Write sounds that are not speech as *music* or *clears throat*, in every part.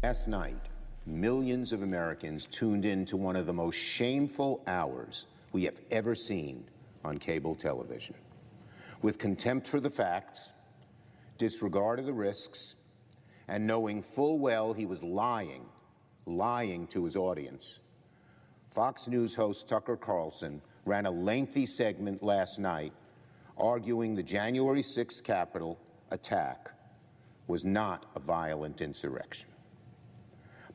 Last night, millions of Americans tuned in to one of the most shameful hours we have ever seen on cable television. With contempt for the facts, disregard of the risks, and knowing full well he was lying, lying to his audience, Fox News host Tucker Carlson ran a lengthy segment last night arguing the January 6th Capitol attack was not a violent insurrection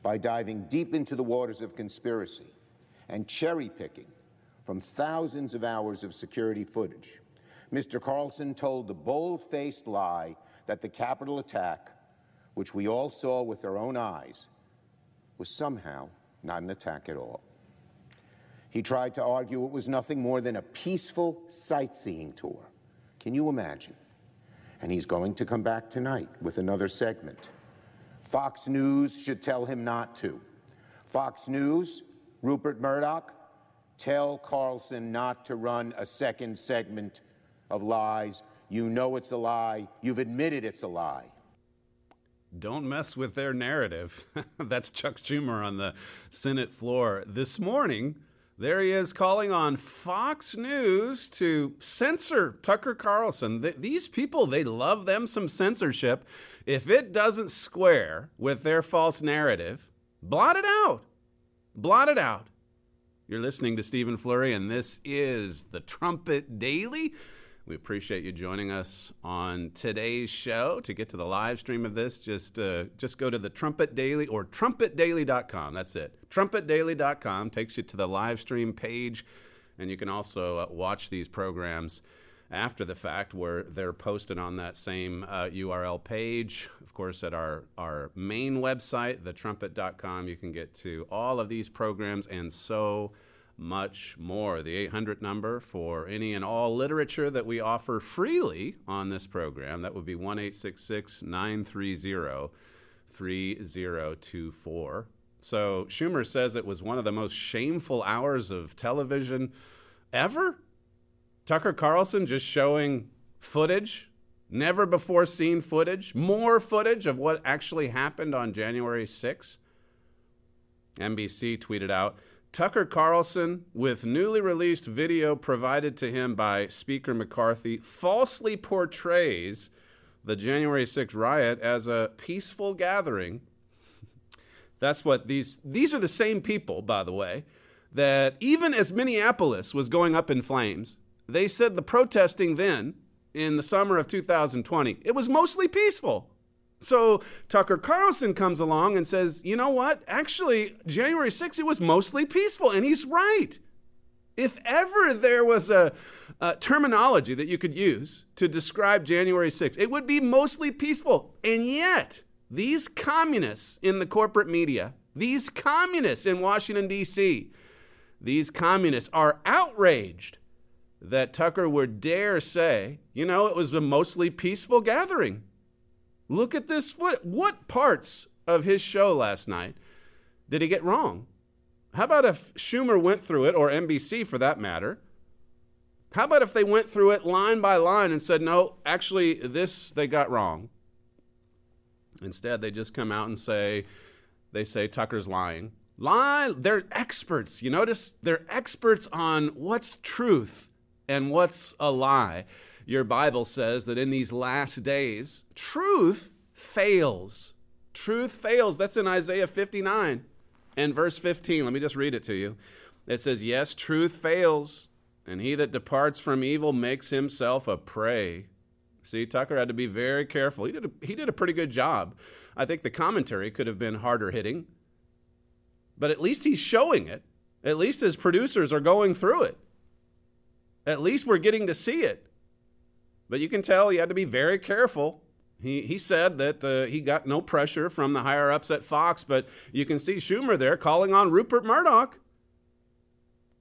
by diving deep into the waters of conspiracy and cherry picking from thousands of hours of security footage. Mr. Carlson told the bold faced lie that the Capitol attack, which we all saw with our own eyes, was somehow not an attack at all. He tried to argue it was nothing more than a peaceful sightseeing tour. Can you imagine? And he's going to come back tonight with another segment Fox News should tell him not to. Fox News, Rupert Murdoch, tell Carlson not to run a second segment of lies. You know it's a lie. You've admitted it's a lie. Don't mess with their narrative. *laughs* That's Chuck Schumer on the Senate floor. This morning, there he is calling on Fox News to censor Tucker Carlson. Th- these people, they love them some censorship. If it doesn't square with their false narrative, blot it out. Blot it out. You're listening to Stephen Flurry, and this is the Trumpet Daily. We appreciate you joining us on today's show. To get to the live stream of this, just uh, just go to the Trumpet Daily or trumpetdaily.com. That's it. Trumpetdaily.com takes you to the live stream page, and you can also uh, watch these programs after the fact where they're posted on that same uh, URL page. Of course, at our, our main website, thetrumpet.com, you can get to all of these programs and so much more. The 800 number for any and all literature that we offer freely on this program, that would be 1 930 3024. So Schumer says it was one of the most shameful hours of television ever. Tucker Carlson just showing footage, never before seen footage, more footage of what actually happened on January 6th. NBC tweeted out Tucker Carlson, with newly released video provided to him by Speaker McCarthy, falsely portrays the January 6th riot as a peaceful gathering. *laughs* That's what these these are the same people, by the way, that even as Minneapolis was going up in flames, they said the protesting then in the summer of 2020, it was mostly peaceful. So Tucker Carlson comes along and says, you know what? Actually, January 6th, it was mostly peaceful. And he's right. If ever there was a, a, terminology that you could use to describe January 6th, it would be mostly peaceful. And yet, these communists in the corporate media, these communists in Washington, D.C., these communists are outraged that Tucker would dare say, you know, it was a mostly peaceful gathering. Look at this. What, what parts of his show last night did he get wrong? How about if Schumer went through it, or NBC for that matter? How about if they went through it line by line and said, no, actually, this they got wrong? Instead, they just come out and say, they say Tucker's lying. Lie, they're experts. You notice they're experts on what's truth and what's a lie your Bible says that in these last days, truth fails. Truth fails. That's in Isaiah 59 and verse 15. Let me just read it to you. It says, Yes, truth fails, and he that departs from evil makes himself a prey. See, Tucker had to be very careful. He did a, he did a pretty good job. I think the commentary could have been harder hitting, but at least he's showing it. At least his producers are going through it. At least we're getting to see it. But you can tell he had to be very careful He, he said that uh, he got no pressure from the higher ups at Fox, but you can see Schumer there calling on Rupert Murdoch.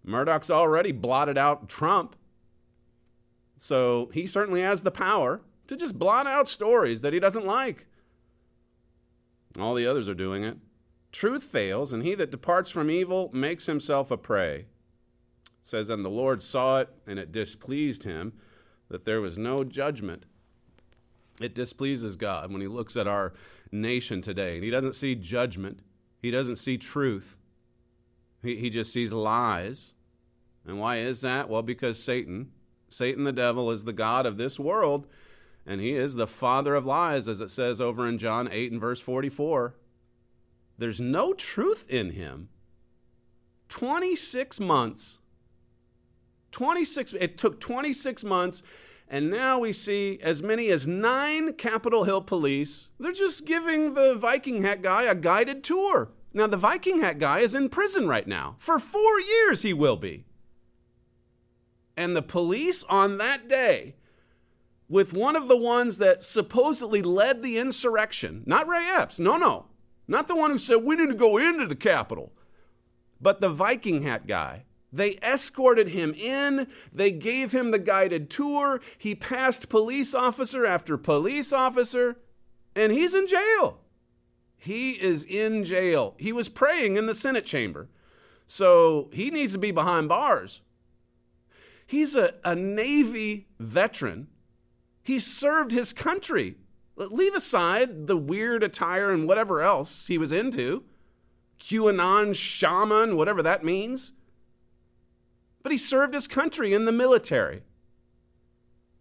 Murdoch's already blotted out Trump. So he certainly has the power to just blot out stories that he doesn't like. All the others are doing it. Truth fails, and he that departs from evil makes himself a prey. It says, And the Lord saw it, and it displeased him that there was no judgment. It displeases God when he looks at our nation today, and he doesn't see judgment, he doesn't see truth. He, he just sees lies. And why is that? Well, because Satan, Satan the devil, is the God of this world, and he is the father of lies, as it says over in John 8 and verse 44. There's no truth in him. 26 months. 26 it took 26 months and now we see as many as 9 Capitol Hill police. They're just giving the Viking hat guy a guided tour. Now the Viking hat guy is in prison right now. For 4 years he will be. And the police on that day with one of the ones that supposedly led the insurrection, not Ray Epps, no, no, not the one who said we need to go into the Capitol, but the Viking hat guy. They escorted him in. They gave him the guided tour. He passed police officer after police officer, and he's in jail. He is in jail. He was praying in the Senate chamber. So he needs to be behind bars. He's a, a Navy veteran. He served his country. Leave aside the weird attire and whatever else he was into QAnon shaman, whatever that means. But he served his country in the military.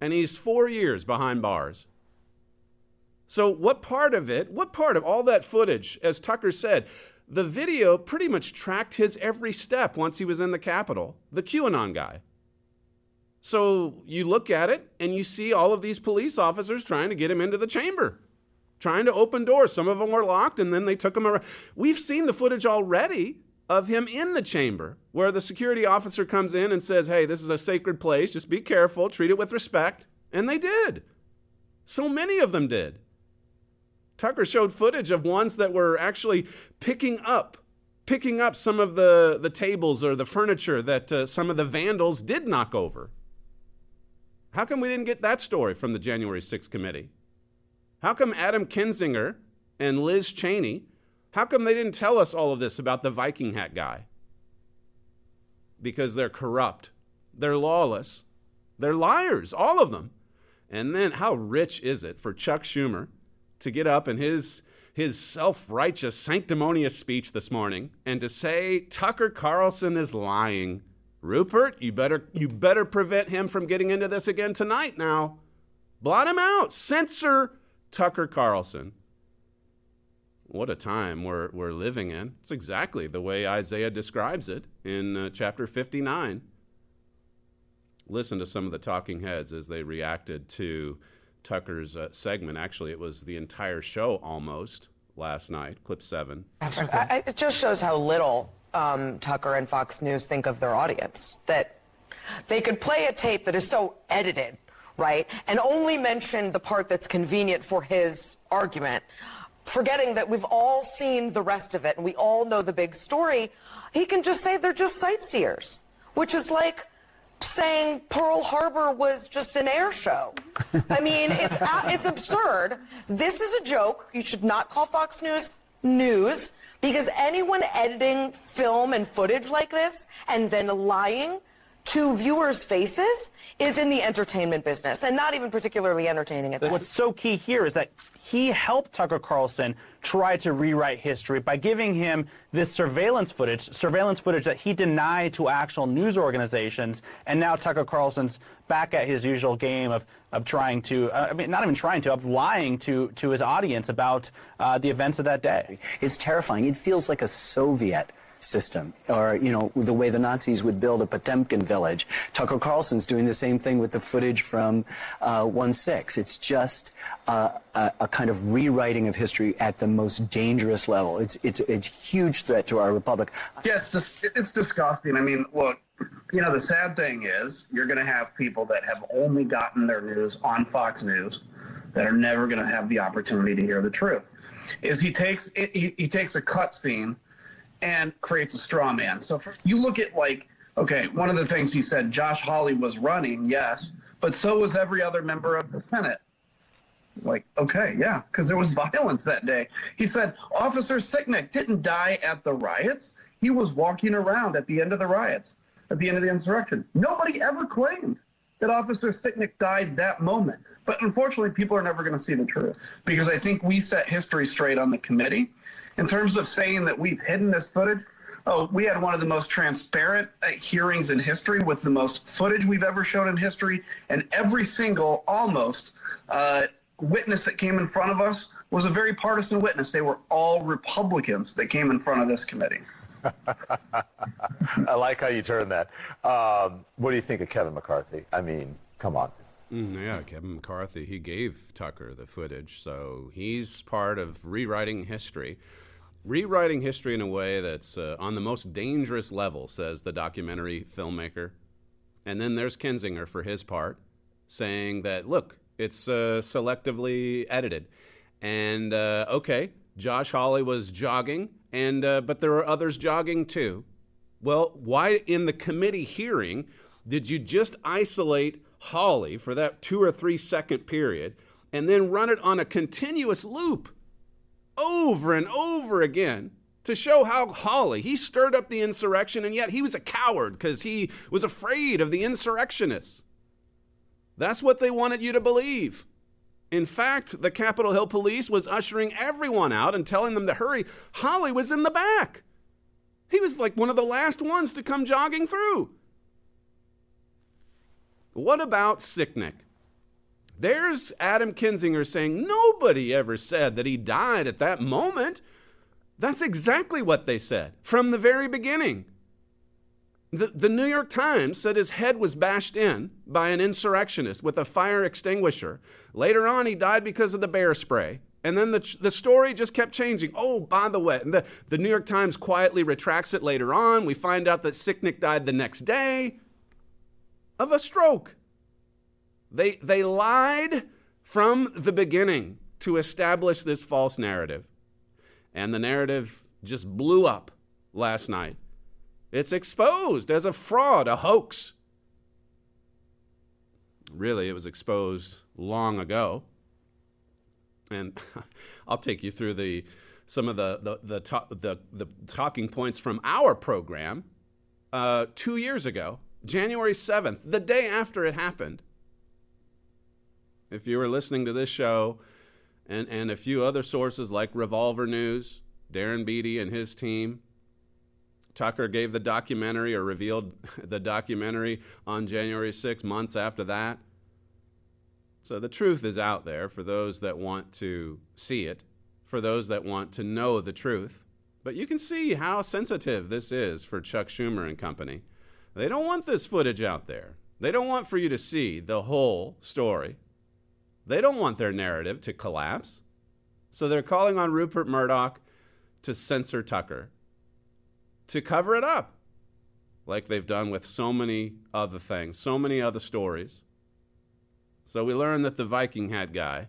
And he's four years behind bars. So, what part of it, what part of all that footage, as Tucker said, the video pretty much tracked his every step once he was in the Capitol, the QAnon guy. So you look at it and you see all of these police officers trying to get him into the chamber, trying to open doors. Some of them were locked and then they took him around. We've seen the footage already of him in the chamber where the security officer comes in and says, Hey, this is a sacred place. Just be careful, treat it with respect. And they did. So many of them did. Tucker showed footage of ones that were actually picking up picking up some of the, the tables or the furniture that uh, some of the vandals did knock over how come we didn't get that story from the January 6th committee? How come Adam Kinzinger and Liz Cheney, how come they didn't tell us all of this about the Viking hat guy? Because they're corrupt, they're lawless, they're liars, all of them. And then how rich is it for Chuck Schumer to get up in his his self-righteous sanctimonious speech this morning and to say Tucker Carlson is lying Rupert, you better you better prevent him from getting into this again tonight now. Blot him out. Censor Tucker Carlson. What a time we're, we're living in. It's exactly the way Isaiah describes it in uh, chapter 59. Listen to some of the talking heads as they reacted to Tucker's uh, segment. Actually, it was the entire show almost last night, clip seven. I, it just shows how little um, Tucker and Fox News think of their audience. That they could play a tape that is so edited, right, and only mention the part that's convenient for his argument, forgetting that we've all seen the rest of it and we all know the big story. He can just say they're just sightseers, which is like saying Pearl Harbor was just an air show. I mean, it's, it's absurd. This is a joke. You should not call Fox News news. Because anyone editing film and footage like this and then lying to viewers' faces is in the entertainment business and not even particularly entertaining at that. What's so key here is that he helped Tucker Carlson try to rewrite history by giving him this surveillance footage, surveillance footage that he denied to actual news organizations. And now Tucker Carlson's back at his usual game of, of trying to, uh, I mean, not even trying to, of lying to, to his audience about uh, the events of that day. It's terrifying. It feels like a Soviet system, or you know the way the Nazis would build a Potemkin village. Tucker Carlson's doing the same thing with the footage from uh, one six. It's just uh, a, a, kind of rewriting of history at the most dangerous level. It's it's it's huge threat to our republic. Yeah, it's just, it's disgusting. I mean, look. You know, the sad thing is you're going to have people that have only gotten their news on Fox News that are never going to have the opportunity to hear the truth. Is he takes he, he takes a cut scene and creates a straw man. So for, you look at like okay, one of the things he said, Josh Hawley was running, yes, but so was every other member of the Senate. Like, okay, yeah, because there was *laughs* violence that day. He said Officer Sicknick didn't die at the riots. He was walking around at the end of the riots, at the end of the insurrection. Nobody ever claimed that Officer Sicknick died that moment. But unfortunately, people are never going to see the truth because I think we set history straight on the committee. In terms of saying that we've hidden this footage, oh, we had one of the most transparent uh, hearings in history with the most footage we've ever shown in history. And every single, almost, uh, witness that came in front of us was a very partisan witness. They were all Republicans that came in front of this committee. *laughs* I like how you turn that. Um, what do you think of Kevin McCarthy? I mean, come on. Mm, yeah, Kevin McCarthy, he gave Tucker the footage, so he's part of rewriting history. Rewriting history in a way that's uh, on the most dangerous level, says the documentary filmmaker. And then there's Kinzinger for his part, saying that, look, it's uh, selectively edited. And uh, okay, Josh Hawley was jogging, and uh, but there were others jogging too. Well, why in the committee hearing did you just isolate Hawley for that two or three second period and then run it on a continuous loop over and over again to show how Hawley, he stirred up the insurrection and yet he was a coward because he was afraid of the insurrectionists. That's what they wanted you to believe. In fact, the Capitol Hill police was ushering everyone out and telling them to hurry. Hawley was in the back. He was like one of the last ones to come jogging through. What about Sicknick? There's Adam Kinzinger saying nobody ever said that he died at that moment. That's exactly what they said from the very beginning. The, the New York Times said his head was bashed in by an insurrectionist with a fire extinguisher. Later on, he died because of the bear spray. And then the, the story just kept changing. Oh, by the way, the, the New York Times quietly retracts it later on. We find out that Sicknick died the next day of a stroke. They, they lied from the beginning to establish this false narrative. And the narrative just blew up last night. It's exposed as a fraud, a hoax. Really, it was exposed long ago. And *laughs* I'll take you through the, some of the, the, the, to, the, the talking points from our program uh, two years ago, January 7th, the day after it happened. If you were listening to this show and, and a few other sources like Revolver News, Darren Beattie and his team, Tucker gave the documentary or revealed *laughs* the documentary on January 6, months after that. So the truth is out there for those that want to see it, for those that want to know the truth. But you can see how sensitive this is for Chuck Schumer and company. They don't want this footage out there. They don't want for you to see the whole story. They don't want their narrative to collapse. So they're calling on Rupert Murdoch to censor Tucker to cover it up, like they've done with so many other things, so many other stories. So we learned that the Viking hat guy,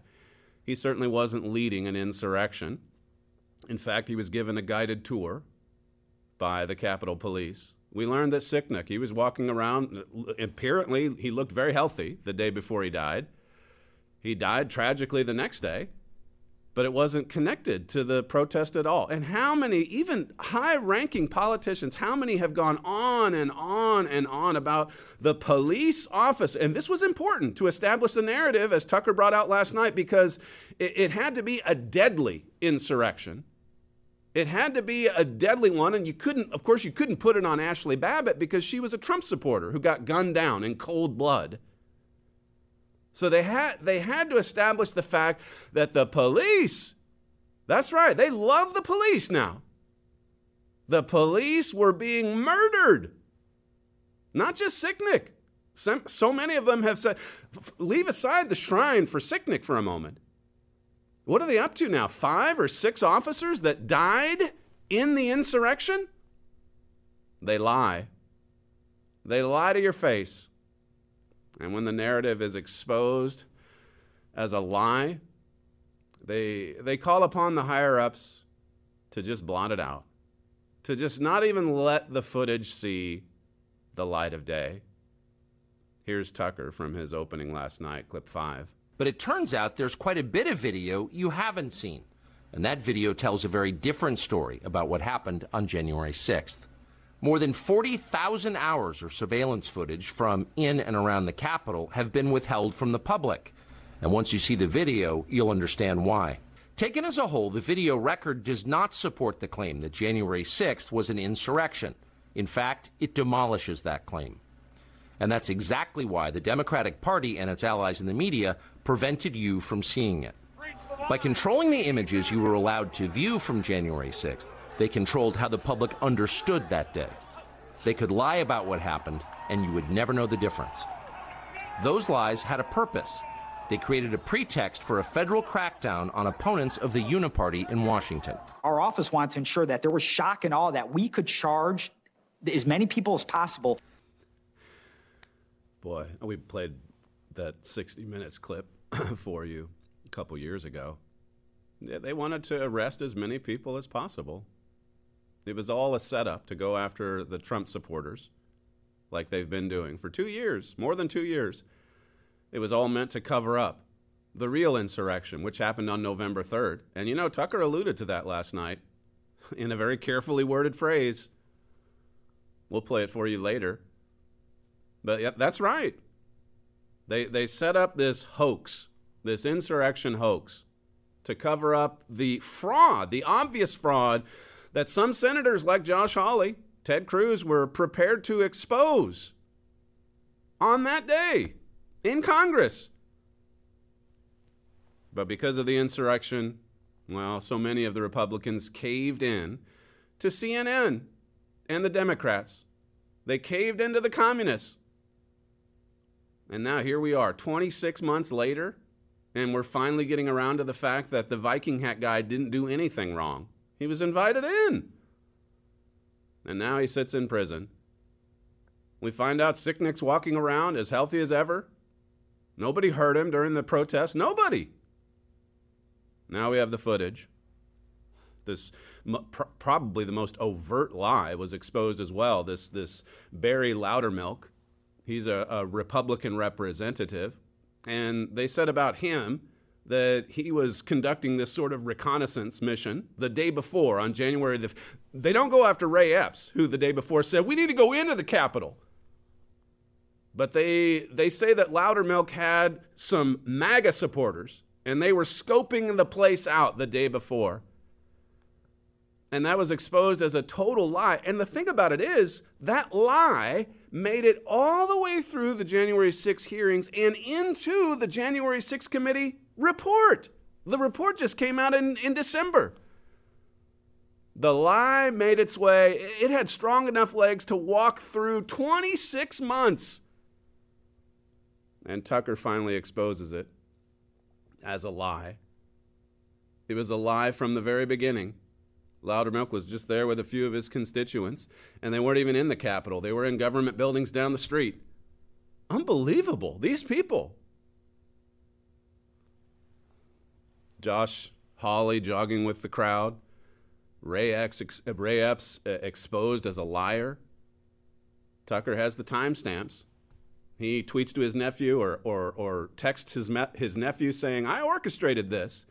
he certainly wasn't leading an insurrection. In fact, he was given a guided tour by the Capitol Police. We learned that Sicknick, he was walking around. Apparently, he looked very healthy the day before he died. He died tragically the next day but it wasn't connected to the protest at all. And how many, even high ranking politicians, how many have gone on and on and on about the police office? And this was important to establish the narrative, as Tucker brought out last night, because it, it had to be a deadly insurrection. It had to be a deadly one, and you couldn't, of course, you couldn't put it on Ashley Babbitt because she was a Trump supporter who got gunned down in cold blood. So they had, they had to establish the fact that the police, that's right, they love the police now. The police were being murdered. Not just Sicknick. So many of them have said, leave aside the shrine for Sicknick for a moment. What are they up to now? Five or six officers that died in the insurrection? They lie. They lie to your face. And when the narrative is exposed, as a lie, they, they call upon the higher ups to just blot it out, to just not even let the footage see the light of day. Here's Tucker from his opening last night, clip five. But it turns out there's quite a bit of video you haven't seen. And that video tells a very different story about what happened on January 6th. More than 40,000 hours of surveillance footage from in and around the Capitol have been withheld from the public. And once you see the video, you'll understand why. Taken as a whole, the video record does not support the claim that January 6th was an insurrection. In fact, it demolishes that claim. And that's exactly why the Democratic Party and its allies in the media prevented you from seeing it. By controlling the images you were allowed to view from January 6th, they controlled how the public understood that day. They could lie about what happened, and you would never know the difference. Those lies had a purpose. They created a pretext for a federal crackdown on opponents of the Uniparty in Washington. Our office wanted to ensure that there was shock and awe that we could charge as many people as possible. Boy, we played that 60 minutes clip *clears throat* for you a couple years ago. They wanted to arrest as many people as possible. It was all a setup to go after the Trump supporters, like they've been doing for two years, more than two years. It was all meant to cover up the real insurrection, which happened on November 3rd. And you know, Tucker alluded to that last night in a very carefully worded phrase. We'll play it for you later. But yeah, that's right. They, they set up this hoax, this insurrection hoax, to cover up the fraud, the obvious fraud that some senators like Josh Hawley, Ted Cruz were prepared to expose on that day in Congress. But because of the insurrection, well, so many of the Republicans caved in to CNN and the Democrats. They caved into the communists. And now here we are, 26 months later, and we're finally getting around to the fact that the Viking hat guy didn't do anything wrong. He was invited in. And now he sits in prison. We find out Sicknick's walking around as healthy as ever. Nobody hurt him during the protest. Nobody. Now we have the footage. This pr- probably the most overt lie was exposed as well. This this Barry Loudermilk, he's a, a Republican representative, and they said about him that he was conducting this sort of reconnaissance mission the day before on January the. They don't go after Ray Epps, who the day before said we need to go into the Capitol. But they they say that Loudermilk had some MAGA supporters, and they were scoping the place out the day before. And that was exposed as a total lie. And the thing about it is, that lie made it all the way through the January 6 hearings and into the January 6 committee report. The report just came out in, in December. The lie made its way, it had strong enough legs to walk through 26 months. And Tucker finally exposes it as a lie. It was a lie from the very beginning. Loudermilk was just there with a few of his constituents, and they weren't even in the Capitol. They were in government buildings down the street. Unbelievable. These people. Josh Hawley jogging with the crowd. Ray, X, Ray Epps uh, exposed as a liar. Tucker has the timestamps. He tweets to his nephew or, or, or texts his, me- his nephew saying, I orchestrated this.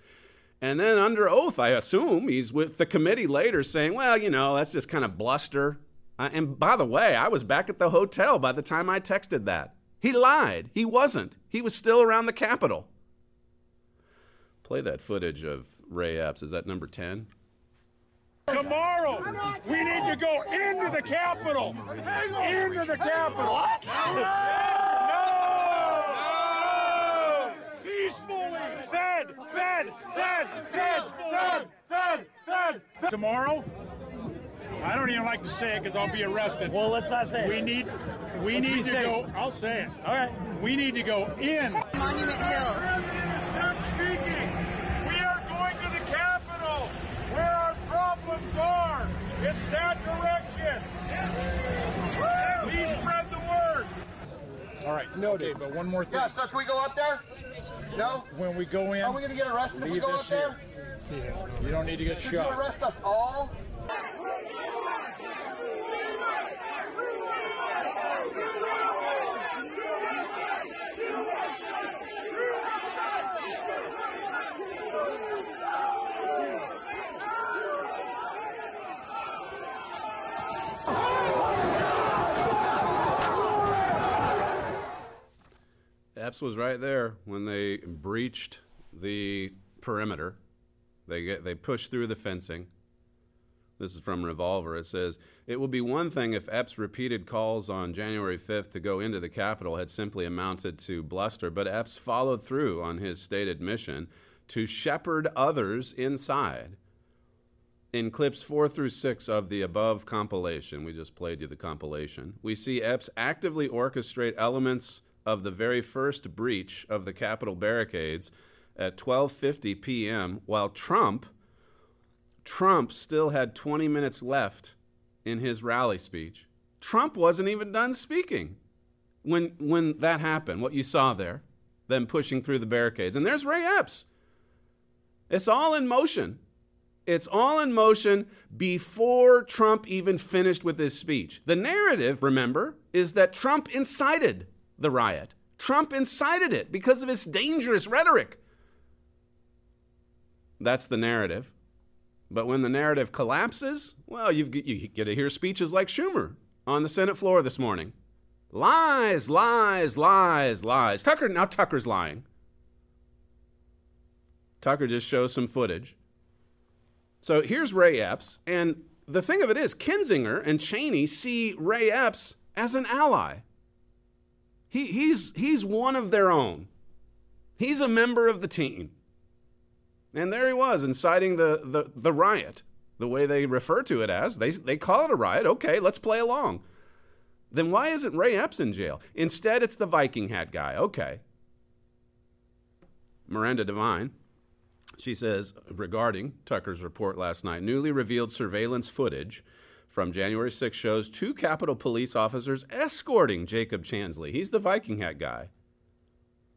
And then under oath, I assume, he's with the committee later saying, well, you know, that's just kind of bluster. Uh, and by the way, I was back at the hotel by the time I texted that. He lied. He wasn't. He was still around the Capitol. Play that footage of Ray Epps. Is that number 10? Tomorrow, we need to go into the Capitol. Into the Capitol. What? No! Peacefully. Fed, fed, fed, fed, fed, fed, fed. Tomorrow, I don't even like to say it because I'll be arrested. Well, let's not say it. We need, we Let's need to safe. go. I'll say it. All right. We need to go in. Monument Hill. Stop speaking. We are going to the Capitol, where our problems are. It's that direction. Please spread the word. All right. No, okay, but one more thing. Yeah, so can we go up there? No? When we go in, Are we going to get arrested if we go out there? here. You don't need to get Should you shot. arrest us all? Epps was right there when they breached the perimeter. They get they pushed through the fencing. This is from Revolver. It says it would be one thing if Epps' repeated calls on January 5th to go into the Capitol had simply amounted to bluster, but Epps followed through on his stated mission to shepherd others inside. In clips four through six of the above compilation, we just played you the compilation, we see Epps actively orchestrate elements of the very first breach of the Capitol barricades at 12:50 p.m. while Trump Trump still had 20 minutes left in his rally speech. Trump wasn't even done speaking when when that happened. What you saw there, them pushing through the barricades. And there's Ray Epps. It's all in motion. It's all in motion before Trump even finished with his speech. The narrative, remember, is that Trump incited the riot. Trump incited it because of his dangerous rhetoric. That's the narrative. But when the narrative collapses, well, you get to hear speeches like Schumer on the Senate floor this morning. Lies, lies, lies, lies. Tucker, now Tucker's lying. Tucker just shows some footage. So here's Ray Epps, and the thing of it is, Kinzinger and Cheney see Ray Epps as an ally. He, he's, he's one of their own. He's a member of the team. And there he was, inciting the, the, the riot, the way they refer to it as. They, they call it a riot. Okay, let's play along. Then why isn't Ray Epps in jail? Instead, it's the Viking hat guy. Okay. Miranda Devine, she says, regarding Tucker's report last night, newly revealed surveillance footage from January 6 shows two Capitol police officers escorting Jacob Chansley. He's the Viking hat guy.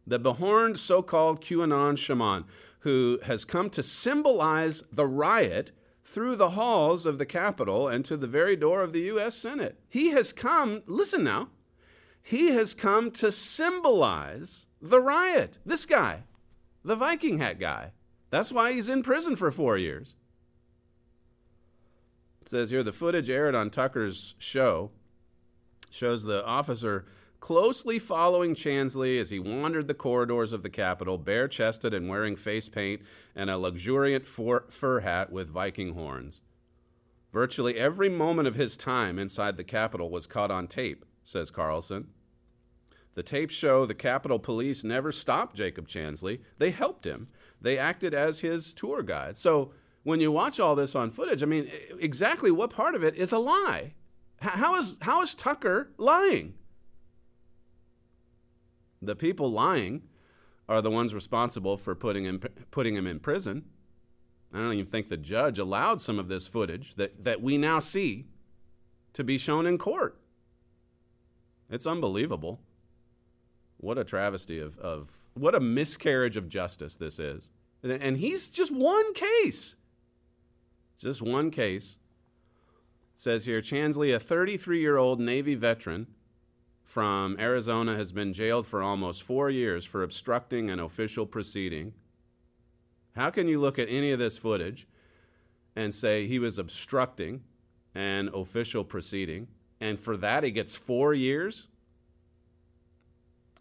The behorned so called QAnon shaman who has come to symbolize the riot through the halls of the Capitol and to the very door of the U.S. Senate. He has come, listen now, he has come to symbolize the riot. This guy, the Viking hat guy. That's why he's in prison for four years. It says here the footage aired on Tucker's show shows the officer closely following Chansley as he wandered the corridors of the Capitol, bare chested and wearing face paint and a luxuriant fur hat with Viking horns. Virtually every moment of his time inside the Capitol was caught on tape, says Carlson. The tapes show the Capitol Police never stopped Jacob Chansley. They helped him. They acted as his tour guide. So when you watch all this on footage, I mean, exactly what part of it is a lie? How is, how is Tucker lying? The people lying are the ones responsible for putting him, putting him in prison. I don't even think the judge allowed some of this footage that, that we now see to be shown in court. It's unbelievable. What a travesty of, of what a miscarriage of justice this is. And, and he's just one case. Just one case. It says here Chansley, a 33 year old Navy veteran from Arizona, has been jailed for almost four years for obstructing an official proceeding. How can you look at any of this footage and say he was obstructing an official proceeding, and for that he gets four years?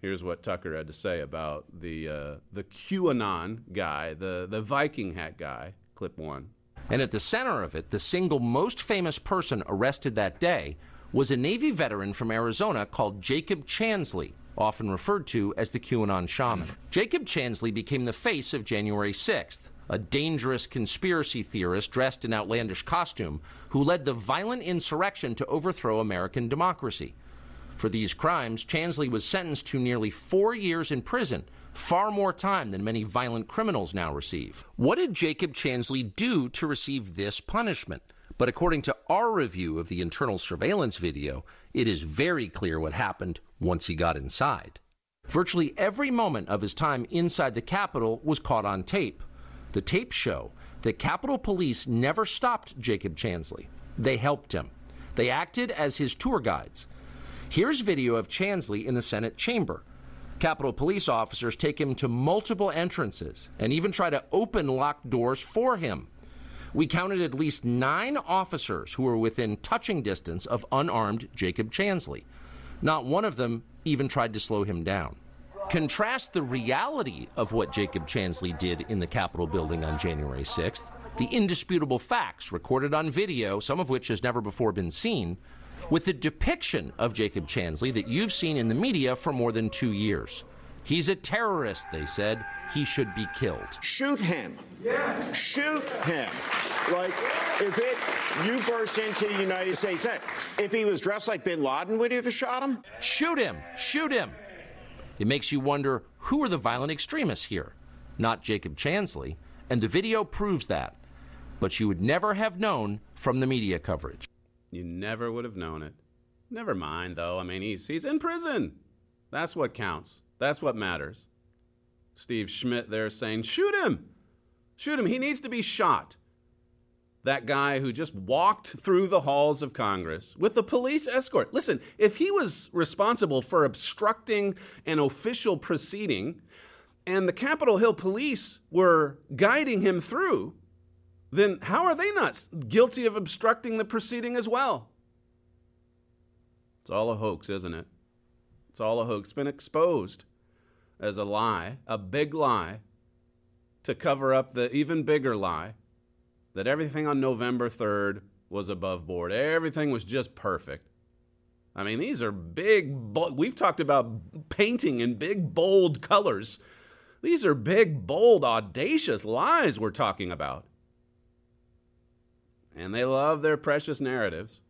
Here's what Tucker had to say about the uh, the QAnon guy, the the Viking hat guy. Clip one. And at the center of it, the single most famous person arrested that day was a Navy veteran from Arizona called Jacob Chansley, often referred to as the QAnon shaman. Jacob Chansley became the face of January 6th, a dangerous conspiracy theorist dressed in outlandish costume who led the violent insurrection to overthrow American democracy. For these crimes, Chansley was sentenced to nearly four years in prison, far more time than many violent criminals now receive. What did Jacob Chansley do to receive this punishment? But according to our review of the internal surveillance video, it is very clear what happened once he got inside. Virtually every moment of his time inside the Capitol was caught on tape. The tapes show that Capitol Police never stopped Jacob Chansley. They helped him. They acted as his tour guides. Here's video of Chansley in the Senate chamber. Capitol Police officers take him to multiple entrances and even try to open locked doors for him. We counted at least nine officers who were within touching distance of unarmed Jacob Chansley. Not one of them even tried to slow him down. Contrast the reality of what Jacob Chansley did in the Capitol building on January 6th, the indisputable facts recorded on video, some of which has never before been seen, with the depiction of Jacob Chansley that you've seen in the media for more than two years. He's a terrorist, they said. He should be killed. Shoot him. Shoot him. Like, if it, you burst into the United States, eh, if he was dressed like bin Laden, would you have shot him? Shoot him. Shoot him. It makes you wonder who are the violent extremists here? Not Jacob Chansley. And the video proves that. But you would never have known from the media coverage. You never would have known it. Never mind, though. I mean, he's, he's in prison. That's what counts. That's what matters. Steve Schmidt there saying, shoot him. Shoot him. He needs to be shot. That guy who just walked through the halls of Congress with the police escort. Listen, if he was responsible for obstructing an official proceeding and the Capitol Hill police were guiding him through, then how are they not guilty of obstructing the proceeding as well? It's all a hoax, isn't it? It's all a hoax. It's been exposed as a lie, a big lie, to cover up the even bigger lie that everything on November 3rd was above board. Everything was just perfect. I mean, these are big, we've talked about painting in big, bold colors. These are big, bold, audacious lies we're talking about. And they love their precious narratives.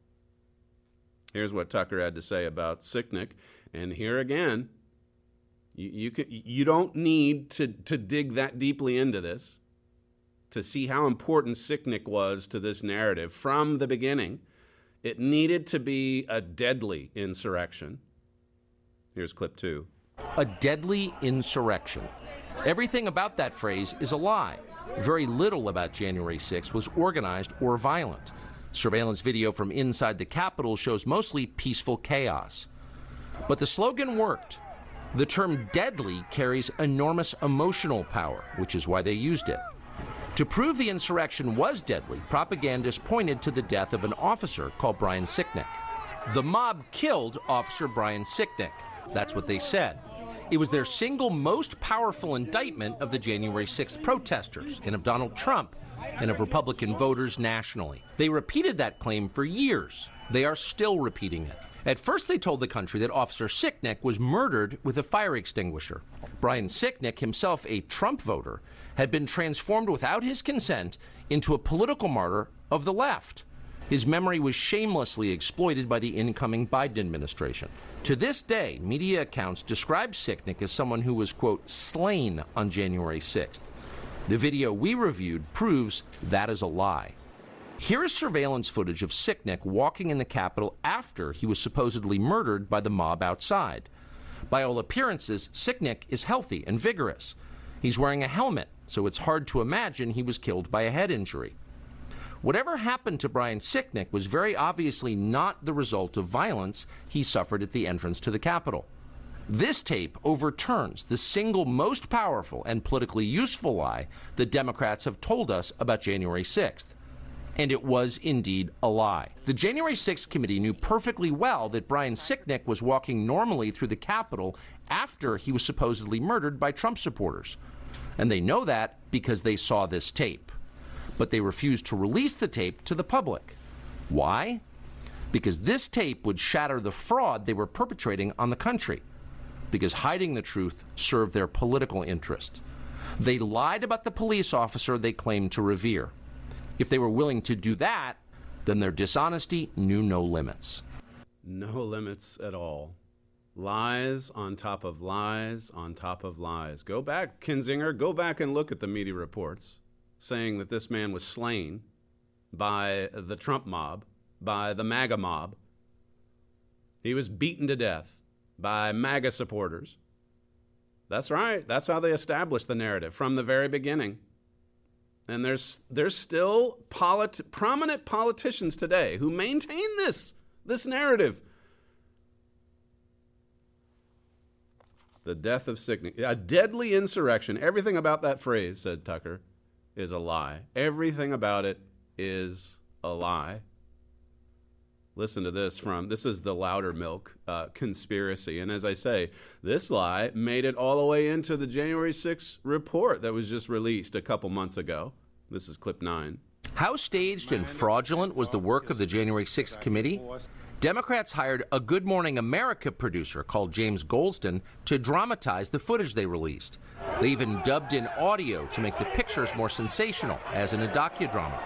Here's what Tucker had to say about Sicknick. And here again, you, you, you don't need to, to dig that deeply into this to see how important Sicknick was to this narrative from the beginning. It needed to be a deadly insurrection. Here's clip two. A deadly insurrection. Everything about that phrase is a lie. Very little about January 6 was organized or violent. Surveillance video from inside the Capitol shows mostly peaceful chaos. But the slogan worked. The term deadly carries enormous emotional power, which is why they used it. To prove the insurrection was deadly, propagandists pointed to the death of an officer called Brian Sicknick. The mob killed Officer Brian Sicknick. That's what they said. It was their single most powerful indictment of the January 6th protesters and of Donald Trump and of Republican voters nationally. They repeated that claim for years. They are still repeating it. At first, they told the country that Officer Sicknick was murdered with a fire extinguisher. Brian Sicknick, himself a Trump voter, had been transformed without his consent into a political martyr of the left. His memory was shamelessly exploited by the incoming Biden administration. To this day, media accounts describe Sicknick as someone who was, quote, slain on January 6th. The video we reviewed proves that is a lie. Here is surveillance footage of Sicknick walking in the Capitol after he was supposedly murdered by the mob outside. By all appearances, Sicknick is healthy and vigorous. He's wearing a helmet, so it's hard to imagine he was killed by a head injury. Whatever happened to Brian Sicknick was very obviously not the result of violence he suffered at the entrance to the Capitol. This tape overturns the single most powerful and politically useful lie the Democrats have told us about January 6th. And it was indeed a lie. The January 6th committee knew perfectly well that Brian Sicknick was walking normally through the Capitol after he was supposedly murdered by Trump supporters. And they know that because they saw this tape. But they refused to release the tape to the public. Why? Because this tape would shatter the fraud they were perpetrating on the country. Because hiding the truth served their political interest. They lied about the police officer they claimed to revere. If they were willing to do that, then their dishonesty knew no limits. No limits at all. Lies on top of lies on top of lies. Go back, Kinzinger, go back and look at the media reports saying that this man was slain by the Trump mob, by the MAGA mob. He was beaten to death by MAGA supporters. That's right. That's how they established the narrative from the very beginning. And there's there's still polit- prominent politicians today who maintain this this narrative. The death of Sicknick, a deadly insurrection. Everything about that phrase, said Tucker, is a lie. Everything about it is a lie. Listen to this from this is the Loudermilk uh, conspiracy. And as I say, this lie made it all the way into the January 6th report that was just released a couple months ago. This is clip nine. How staged and fraudulent was the work of the January 6th committee? Democrats hired a Good Morning America producer called James Goldston to dramatize the footage they released. They even dubbed in audio to make the pictures more sensational, as in a docudrama.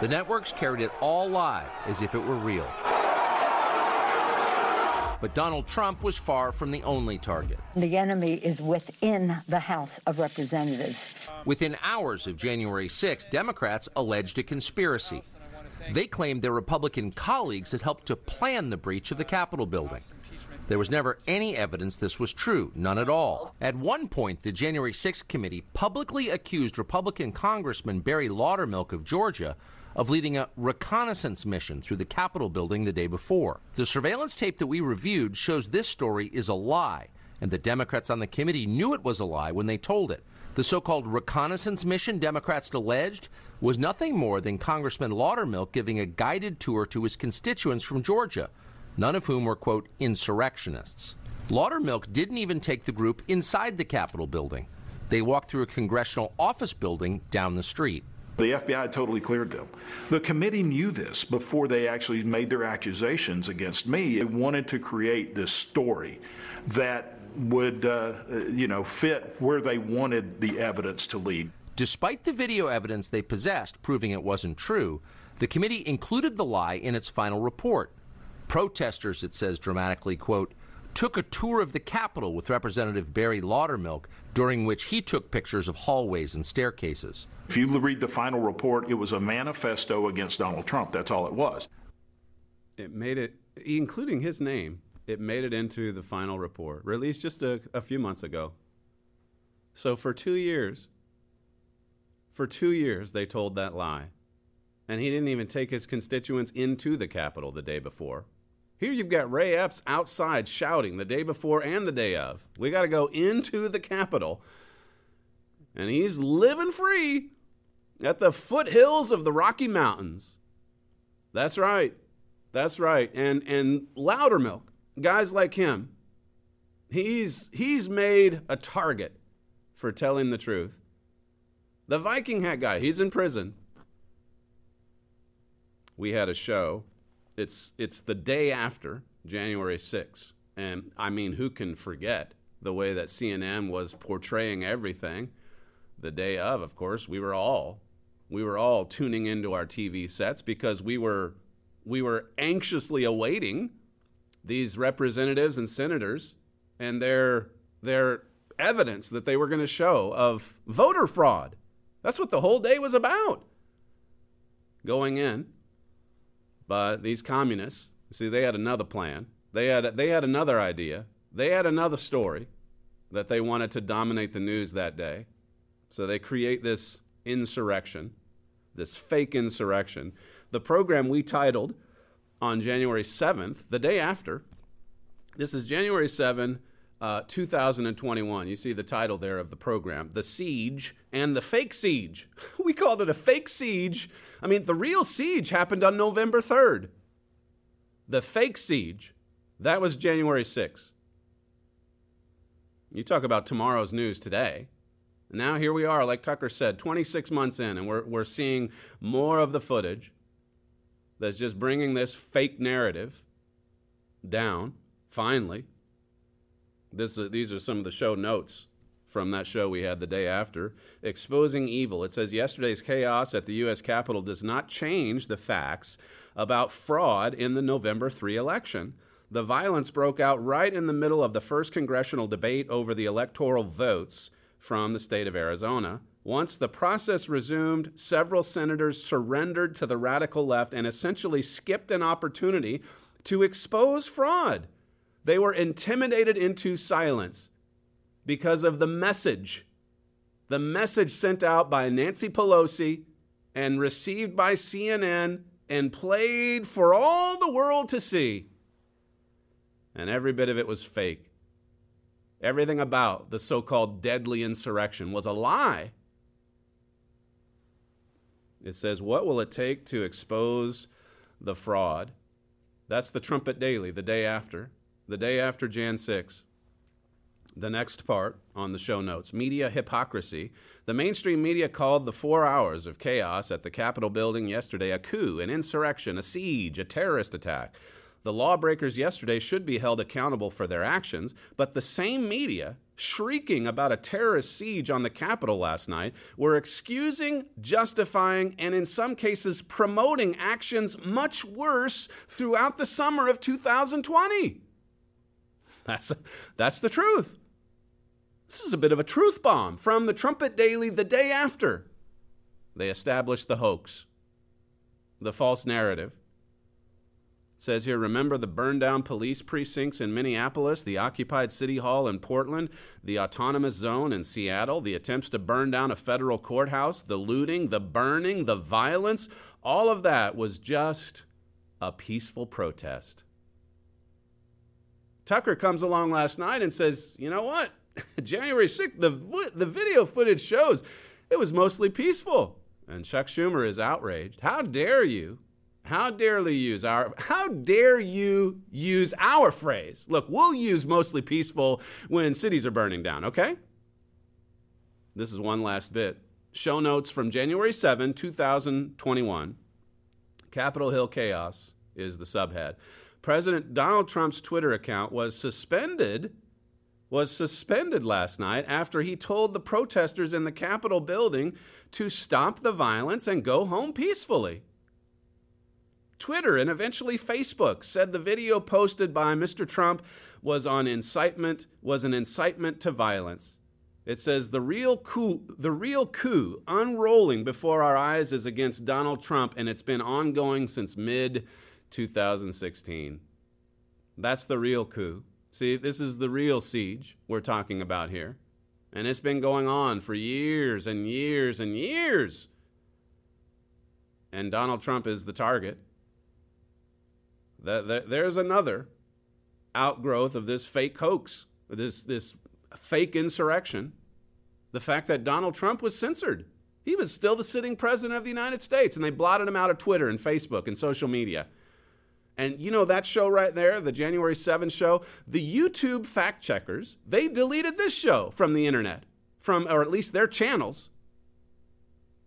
The networks carried it all live as if it were real. But Donald Trump was far from the only target. The enemy is within the House of Representatives. Within hours of January 6, Democrats alleged a conspiracy. They claimed their Republican colleagues had helped to plan the breach of the Capitol building. There was never any evidence this was true, none at all. At one point, the January 6th committee publicly accused Republican Congressman Barry Loudermilk of Georgia of leading a reconnaissance mission through the Capitol building the day before. The surveillance tape that we reviewed shows this story is a lie, and the Democrats on the committee knew it was a lie when they told it. The so called reconnaissance mission Democrats alleged was nothing more than Congressman Loudermilk giving a guided tour to his constituents from Georgia, none of whom were, quote, insurrectionists. Loudermilk didn't even take the group inside the Capitol building. They walked through a congressional office building down the street. The FBI totally cleared them. The committee knew this before they actually made their accusations against me. They wanted to create this story that would, uh, you know, fit where they wanted the evidence to lead. Despite the video evidence they possessed proving it wasn't true, the committee included the lie in its final report. Protesters, it says dramatically, quote, took a tour of the Capitol with Representative Barry Loudermilk, during which he took pictures of hallways and staircases. If you read the final report, it was a manifesto against Donald Trump. That's all it was. It made it, including his name, it made it into the final report, released just a, a few months ago. So for two years, for two years, they told that lie. And he didn't even take his constituents into the Capitol the day before. Here you've got Ray Epps outside shouting the day before and the day of. We got to go into the Capitol. And he's living free at the foothills of the Rocky Mountains. That's right. That's right. And and Loudermilk, guys like him, he's he's made a target for telling the truth. The Viking hat guy, he's in prison. We had a show. It's it's the day after January 6th. And I mean, who can forget the way that CNN was portraying everything? The day of, of course, we were all we were all tuning into our TV sets because we were we were anxiously awaiting these representatives and senators and their their evidence that they were going to show of voter fraud. That's what the whole day was about. Going in, but these communists, see, they had another plan. They had they had another idea. They had another story that they wanted to dominate the news that day. So they create this insurrection, this fake insurrection. The program we titled on January 7th, the day after, this is January 7, uh, 2021. You see the title there of the program, The Siege and the Fake Siege. *laughs* we called it a fake siege. I mean, the real siege happened on November 3rd. The fake siege, that was January 6th. You talk about tomorrow's news today. Now here we are, like Tucker said, 26 months in, and we're, we're seeing more of the footage that's just bringing this fake narrative down, finally. This, uh, these are some of the show notes from that show we had the day after. Exposing evil. It says yesterday's chaos at the U.S. Capitol does not change the facts about fraud in the November 3 election. The violence broke out right in the middle of the first congressional debate over the electoral votes from the state of Arizona. Once the process resumed, several senators surrendered to the radical left and essentially skipped an opportunity to expose fraud. They were intimidated into silence. because of the message. The message sent out by Nancy Pelosi and received by CNN and played for all the world to see. And every bit of it was fake. Everything about the so called deadly insurrection was a lie. It says, What will it take to expose the fraud? That's the Trumpet Daily, the day after, the day after Jan 6. The next part on the show notes media hypocrisy. The mainstream media called the four hours of chaos at the Capitol building yesterday a coup, an insurrection, a siege, a terrorist attack. The lawbreakers yesterday should be held accountable for their actions, but the same media, shrieking about a terrorist siege on the Capitol last night, were excusing, justifying, and in some cases promoting actions much worse throughout the summer of 2020. That's, that's the truth. This is a bit of a truth bomb from the Trumpet Daily the day after. They established the hoax, the false narrative. It says here, remember the burned down police precincts in Minneapolis, the occupied city hall in Portland, the autonomous zone in Seattle, the attempts to burn down a federal courthouse, the looting, the burning, the violence. All of that was just a peaceful protest. Tucker comes along last night and says, you know what? *laughs* January 6th, the, the video footage shows it was mostly peaceful. And Chuck Schumer is outraged. How dare you how darely use our how dare you use our phrase? Look, we'll use mostly peaceful when cities are burning down, okay? This is one last bit. Show notes from January 7, 2021. Capitol Hill chaos is the subhead. President Donald Trump's Twitter account was suspended was suspended last night after he told the protesters in the Capitol building to stop the violence and go home peacefully. Twitter and eventually Facebook said the video posted by Mr. Trump was on incitement was an incitement to violence. It says the real coup the real coup unrolling before our eyes is against Donald Trump and it's been ongoing since mid 2016. That's the real coup. See, this is the real siege we're talking about here. And it's been going on for years and years and years. And Donald Trump is the target. There's another outgrowth of this fake hoax, this, this fake insurrection. The fact that Donald Trump was censored. He was still the sitting president of the United States, and they blotted him out of Twitter and Facebook and social media. And you know that show right there, the January 7 show, the YouTube fact checkers, they deleted this show from the internet, from or at least their channels.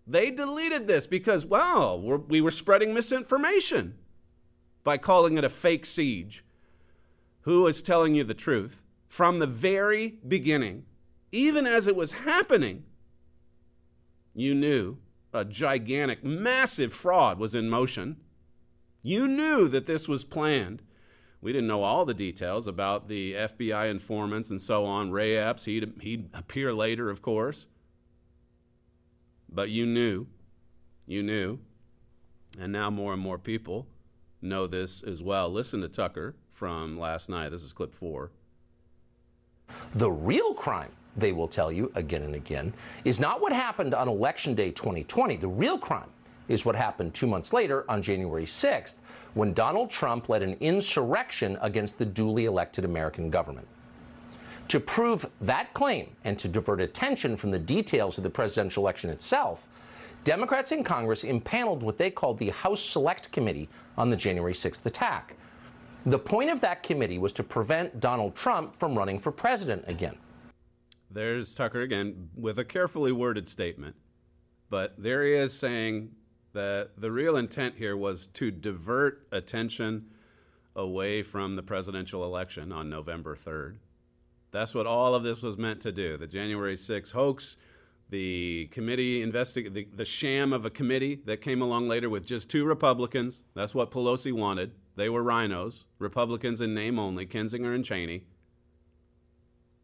They deleted this because, well, we're, we were spreading misinformation by calling it a fake siege. Who is telling you the truth? From the very beginning, even as it was happening, you knew a gigantic, massive fraud was in motion. You knew that this was planned. We didn't know all the details about the FBI informants and so on. Ray Epps, he'd, he'd appear later, of course. But you knew. You knew. And now more and more people know this as well. Listen to Tucker from last night. This is clip four. The real crime, they will tell you again and again, is not what happened on Election Day 2020. The real crime is what happened two months later on January 6th when Donald Trump led an insurrection against the duly elected American government. To prove that claim and to divert attention from the details of the presidential election itself, Democrats in Congress impaneled what they called the House Select Committee on the January 6th attack. The point of that committee was to prevent Donald Trump from running for president again. There's Tucker again with a carefully worded statement. But there he is saying that the real intent here was to divert attention away from the presidential election on November 3rd. That's what all of this was meant to do. The January 6th hoax the committee investig- the, the sham of a committee that came along later with just two Republicans. That's what Pelosi wanted. They were RINOs, Republicans in name only, Kinzinger and Cheney.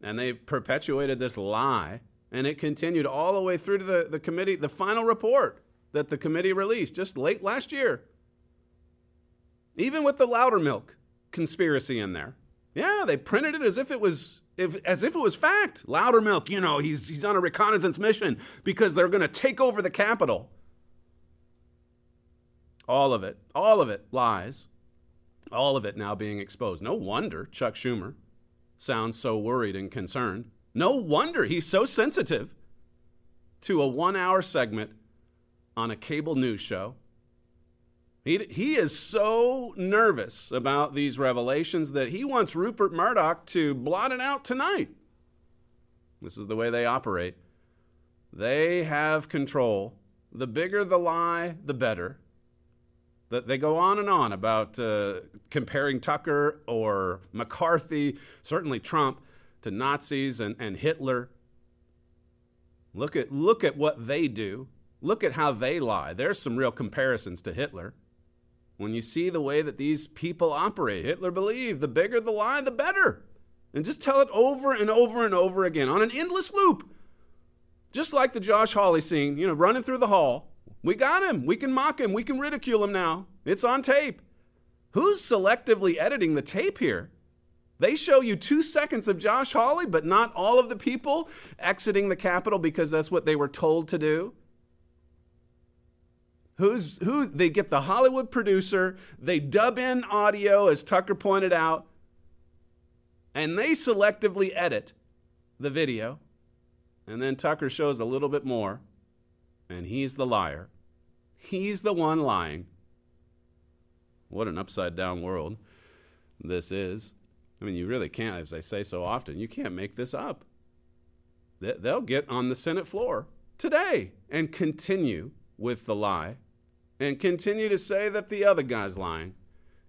And they perpetuated this lie, and it continued all the way through to the, the committee, the final report that the committee released just late last year. Even with the Loudermilk conspiracy in there. Yeah, they printed it as if it was if, as if it was fact. Loudermilk, you know, he's, he's on a reconnaissance mission because they're going to take over the Capitol. All of it, all of it lies. All of it now being exposed. No wonder Chuck Schumer sounds so worried and concerned. No wonder he's so sensitive to a one hour segment on a cable news show. He, he is so nervous about these revelations that he wants Rupert Murdoch to blot it out tonight. This is the way they operate. They have control. The bigger the lie, the better. They go on and on about uh, comparing Tucker or McCarthy, certainly Trump, to Nazis and, and Hitler. Look at, look at what they do. Look at how they lie. There's some real comparisons to Hitler. When you see the way that these people operate, Hitler believed the bigger the lie, the better. And just tell it over and over and over again on an endless loop. Just like the Josh Hawley scene, you know, running through the hall. We got him. We can mock him. We can ridicule him now. It's on tape. Who's selectively editing the tape here? They show you two seconds of Josh Hawley, but not all of the people exiting the Capitol because that's what they were told to do. Who's who? They get the Hollywood producer, they dub in audio, as Tucker pointed out, and they selectively edit the video. And then Tucker shows a little bit more, and he's the liar. He's the one lying. What an upside down world this is. I mean, you really can't, as I say so often, you can't make this up. They'll get on the Senate floor today and continue with the lie and continue to say that the other guy's lying,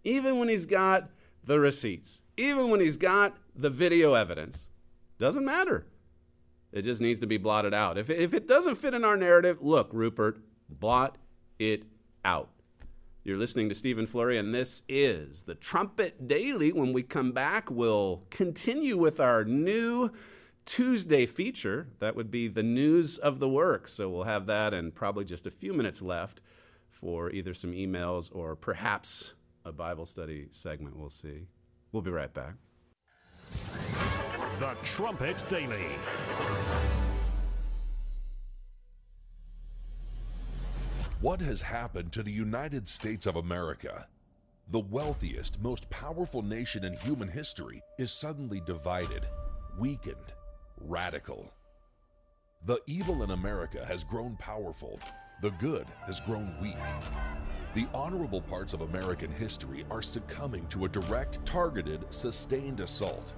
even when he's got the receipts, even when he's got the video evidence. Doesn't matter. It just needs to be blotted out. If, if it doesn't fit in our narrative, look, Rupert, blot it out. You're listening to Stephen Flurry, and this is the Trumpet Daily. When we come back, we'll continue with our new Tuesday feature. That would be the news of the work. So we'll have that and probably just a few minutes left for either some emails or perhaps a Bible study segment. We'll see. We'll be right back. The Trumpet Daily. What has happened to the United States of America? The wealthiest, most powerful nation in human history is suddenly divided, weakened, radical. The evil in America has grown powerful, the good has grown weak. The honorable parts of American history are succumbing to a direct, targeted, sustained assault.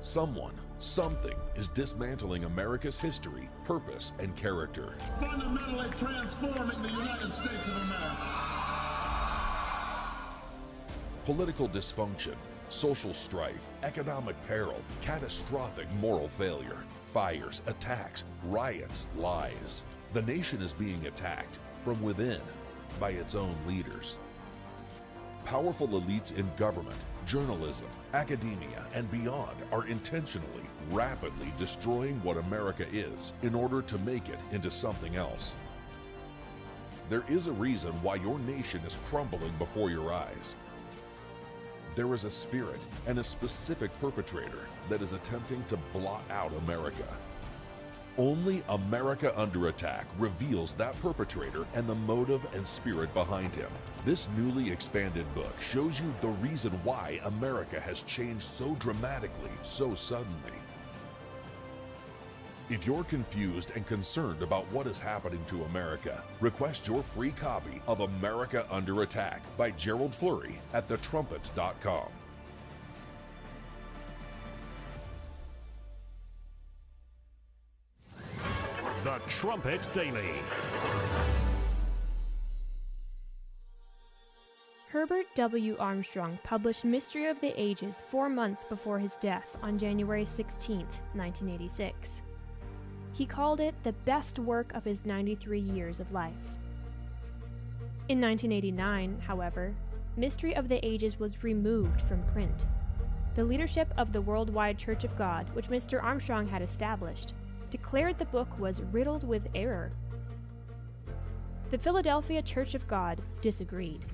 Someone, something is dismantling America's history, purpose, and character. Fundamentally transforming the United States of America. Political dysfunction, social strife, economic peril, catastrophic moral failure, fires, attacks, riots, lies. The nation is being attacked from within by its own leaders. Powerful elites in government, journalism, academia, and beyond are intentionally, rapidly destroying what America is in order to make it into something else. There is a reason why your nation is crumbling before your eyes. There is a spirit and a specific perpetrator that is attempting to blot out America. Only America Under Attack reveals that perpetrator and the motive and spirit behind him. This newly expanded book shows you the reason why America has changed so dramatically, so suddenly. If you're confused and concerned about what is happening to America, request your free copy of America Under Attack by Gerald Flurry at thetrumpet.com. The Trumpet Daily. Herbert W. Armstrong published Mystery of the Ages four months before his death on January 16, 1986. He called it the best work of his 93 years of life. In 1989, however, Mystery of the Ages was removed from print. The leadership of the Worldwide Church of God, which Mr. Armstrong had established, declared the book was riddled with error. The Philadelphia Church of God disagreed.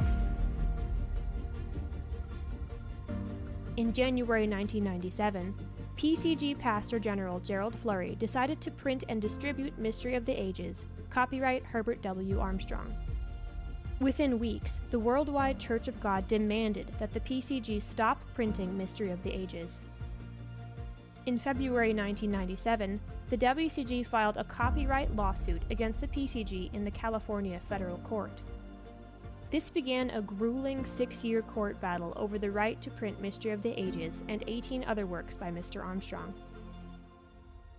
In January 1997, PCG Pastor General Gerald Flurry decided to print and distribute Mystery of the Ages, copyright Herbert W. Armstrong. Within weeks, the Worldwide Church of God demanded that the PCG stop printing Mystery of the Ages. In February 1997, the WCG filed a copyright lawsuit against the PCG in the California federal court. This began a grueling six year court battle over the right to print Mystery of the Ages and 18 other works by Mr. Armstrong.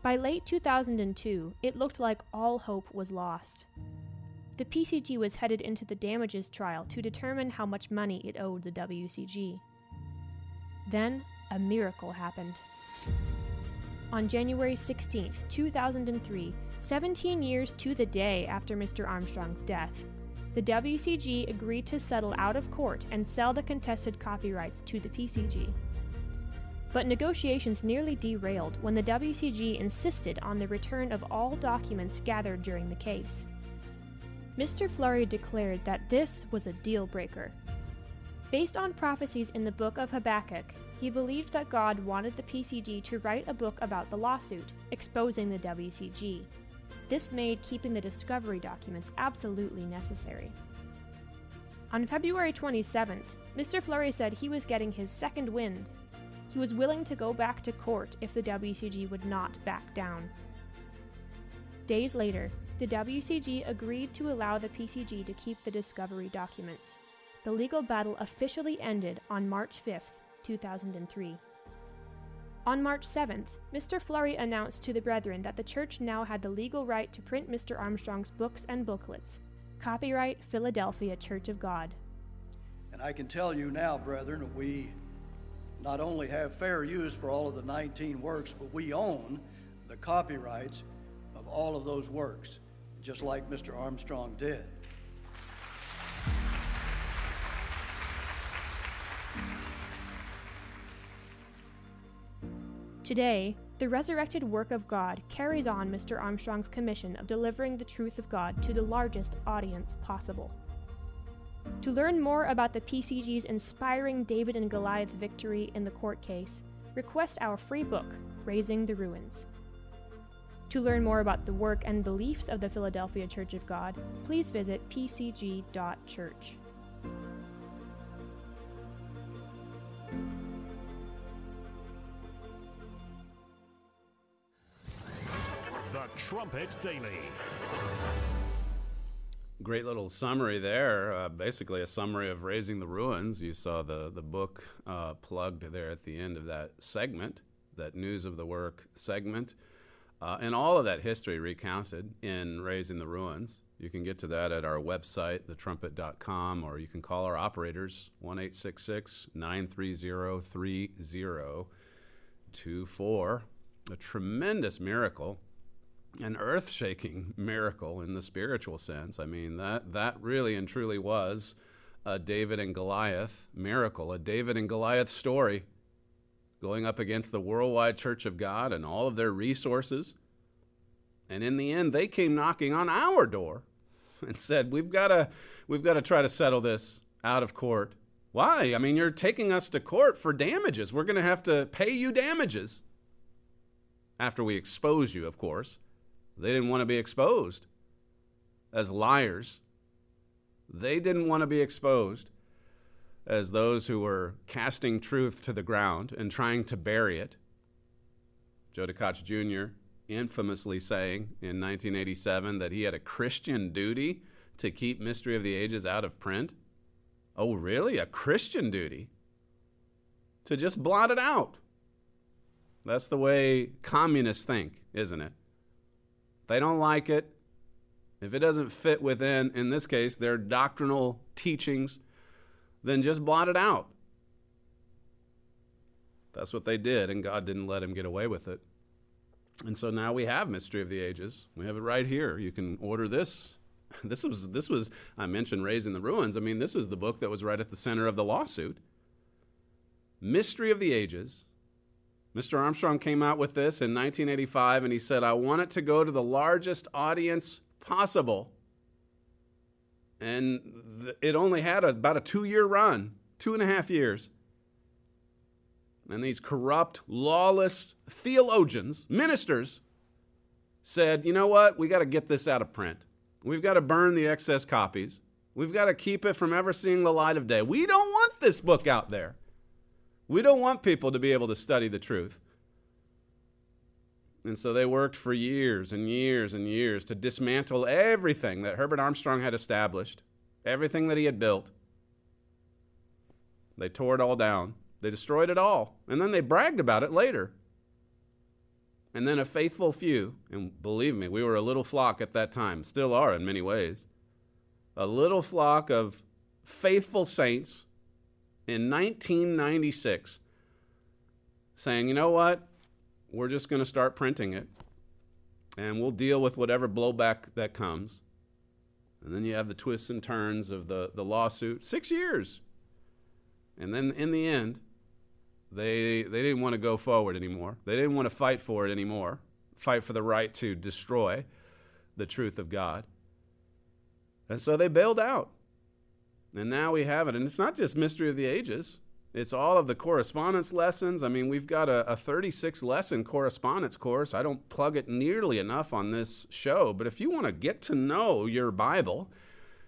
By late 2002, it looked like all hope was lost. The PCG was headed into the damages trial to determine how much money it owed the WCG. Then, a miracle happened. On January 16, 2003, 17 years to the day after Mr. Armstrong's death, the WCG agreed to settle out of court and sell the contested copyrights to the PCG. But negotiations nearly derailed when the WCG insisted on the return of all documents gathered during the case. Mr. Flurry declared that this was a deal breaker. Based on prophecies in the book of Habakkuk, he believed that God wanted the PCG to write a book about the lawsuit, exposing the WCG. This made keeping the discovery documents absolutely necessary. On February 27th, Mr. Flurry said he was getting his second wind. He was willing to go back to court if the WCG would not back down. Days later, the WCG agreed to allow the PCG to keep the discovery documents. The legal battle officially ended on March 5, 2003. On March 7th, Mr. Flurry announced to the brethren that the church now had the legal right to print Mr. Armstrong's books and booklets. Copyright Philadelphia Church of God. And I can tell you now, brethren, we not only have fair use for all of the 19 works, but we own the copyrights of all of those works, just like Mr. Armstrong did. Today, the resurrected work of God carries on Mr. Armstrong's commission of delivering the truth of God to the largest audience possible. To learn more about the PCG's inspiring David and Goliath victory in the court case, request our free book, Raising the Ruins. To learn more about the work and beliefs of the Philadelphia Church of God, please visit pcg.church. The Trumpet Daily. Great little summary there. Uh, basically, a summary of Raising the Ruins. You saw the, the book uh, plugged there at the end of that segment, that News of the Work segment. Uh, and all of that history recounted in Raising the Ruins. You can get to that at our website, thetrumpet.com, or you can call our operators, 1 930 3024. A tremendous miracle an earth shaking miracle in the spiritual sense. I mean, that, that really and truly was a David and Goliath miracle, a David and Goliath story going up against the worldwide church of God and all of their resources. And in the end, they came knocking on our door and said, We've got to, we've got to try to settle this out of court. Why? I mean, you're taking us to court for damages. We're going to have to pay you damages. After we expose you, of course. They didn't want to be exposed as liars. They didn't want to be exposed as those who were casting truth to the ground and trying to bury it. Joe Tkach Jr. infamously saying in 1987 that he had a Christian duty to keep Mystery of the Ages out of print. Oh, really? A Christian duty? To just blot it out. That's the way communists think, isn't it? They don't like it, if it doesn't fit within, in this case, their doctrinal teachings, then just blot it out. That's what they did, and God didn't let him get away with it. And so now we have Mystery of the Ages. We have it right here. You can order this. *laughs* This was this was I mentioned Raising the Ruins. I mean, this is the book that was right at the center of the lawsuit. Mystery of the Ages, Mr. Armstrong came out with this in 1985 and he said, I want it to go to the largest audience possible. And th- it only had a, about a two year run, two and a half years. and these corrupt, lawless theologians, ministers, said, you know what? We got to get this out of print. We've got to burn the excess copies. We've got to keep it from ever seeing the light of day. We don't want this book out there. We don't want people to be able to study the truth. And so they worked for years and years and years to dismantle everything that Herbert Armstrong had established, everything that he had built. They tore it all down. They destroyed it all. And then they bragged about it later. And then a faithful few, and believe me, we were a little flock at that time, still are in many ways, a little flock of faithful saints in 1996 saying, you know what? We're just going to start printing it and we'll deal with whatever blowback that comes. And then you have the twists and turns of the, the lawsuit. Six years. And then in the end, they, they didn't want to go forward anymore. They didn't want to fight for it anymore, fight for the right to destroy the truth of God. And so they bailed out. And now we have it. And it's not just Mystery of the Ages, it's all of the correspondence lessons. I mean, we've got a, a 36 lesson correspondence course. I don't plug it nearly enough on this show, but if you want to get to know your Bible,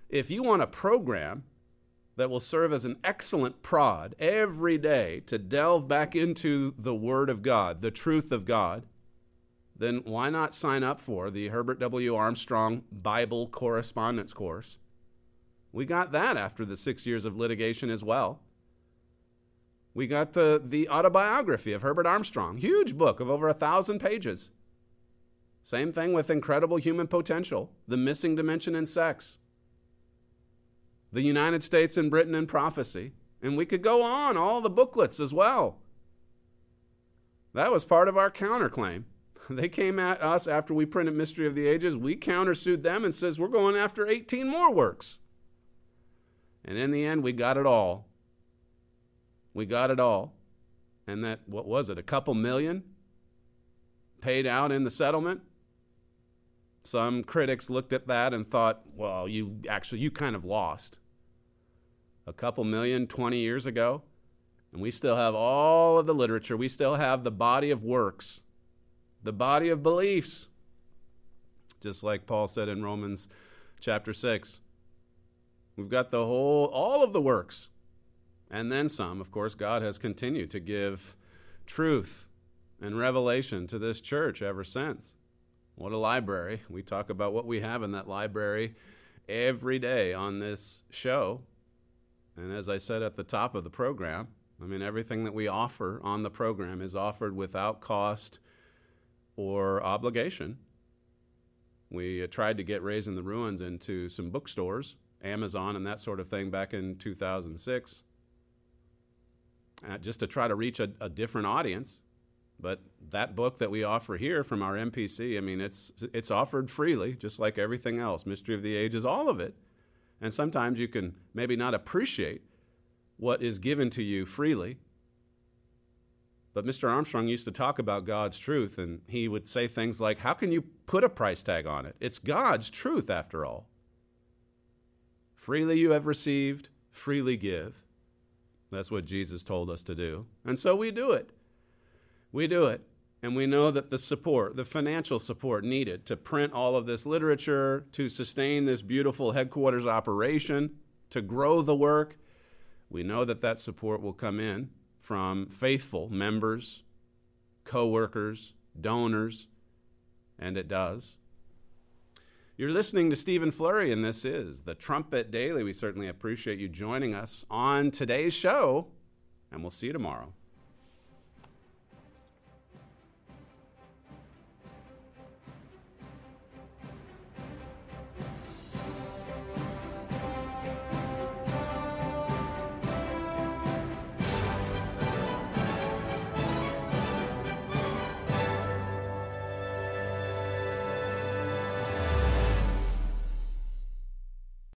if you want a program that will serve as an excellent prod every day to delve back into the Word of God, the truth of God, then why not sign up for the Herbert W. Armstrong Bible Correspondence Course? We got that after the six years of litigation as well. We got the, the autobiography of Herbert Armstrong, huge book of over a thousand pages. Same thing with Incredible Human Potential, The Missing Dimension in Sex, The United States and Britain in Prophecy. And we could go on, all the booklets as well. That was part of our counterclaim. *laughs* They came at us after we printed Mystery of the Ages. We countersued them and says we're going after 18 more works. And in the end, we got it all. We got it all. And that, what was it, a couple million paid out in the settlement? Some critics looked at that and thought, well, you actually, you kind of lost. A couple million 20 years ago. And we still have all of the literature. We still have the body of works, the body of beliefs. Just like Paul said in Romans chapter 6. We've got the whole, all of the works and then some. Of course, God has continued to give truth and revelation to this church ever since. What a library. We talk about what we have in that library every day on this show. And as I said at the top of the program, I mean, everything that we offer on the program is offered without cost or obligation. We uh, tried to get Raising the Ruins into some bookstores, Amazon, and that sort of thing back in 2006 uh, just to try to reach a, a, different audience. But that book that we offer here from our MPC, I mean, it's it's offered freely, just like everything else. Mystery of the Ages, all of it. And sometimes you can maybe not appreciate what is given to you freely. But Mr. Armstrong used to talk about God's truth, and he would say things like, How can you put a price tag on it? It's God's truth, after all. Freely you have received, freely give. That's what Jesus told us to do. And so we do it. We do it. And we know that the support, the financial support needed to print all of this literature, to sustain this beautiful headquarters operation, to grow the work, we know that that support will come in from faithful members, co workers, donors, and it does. You're listening to Stephen Flurry, and this is the Trumpet Daily. We certainly appreciate you joining us on today's show, and we'll see you tomorrow.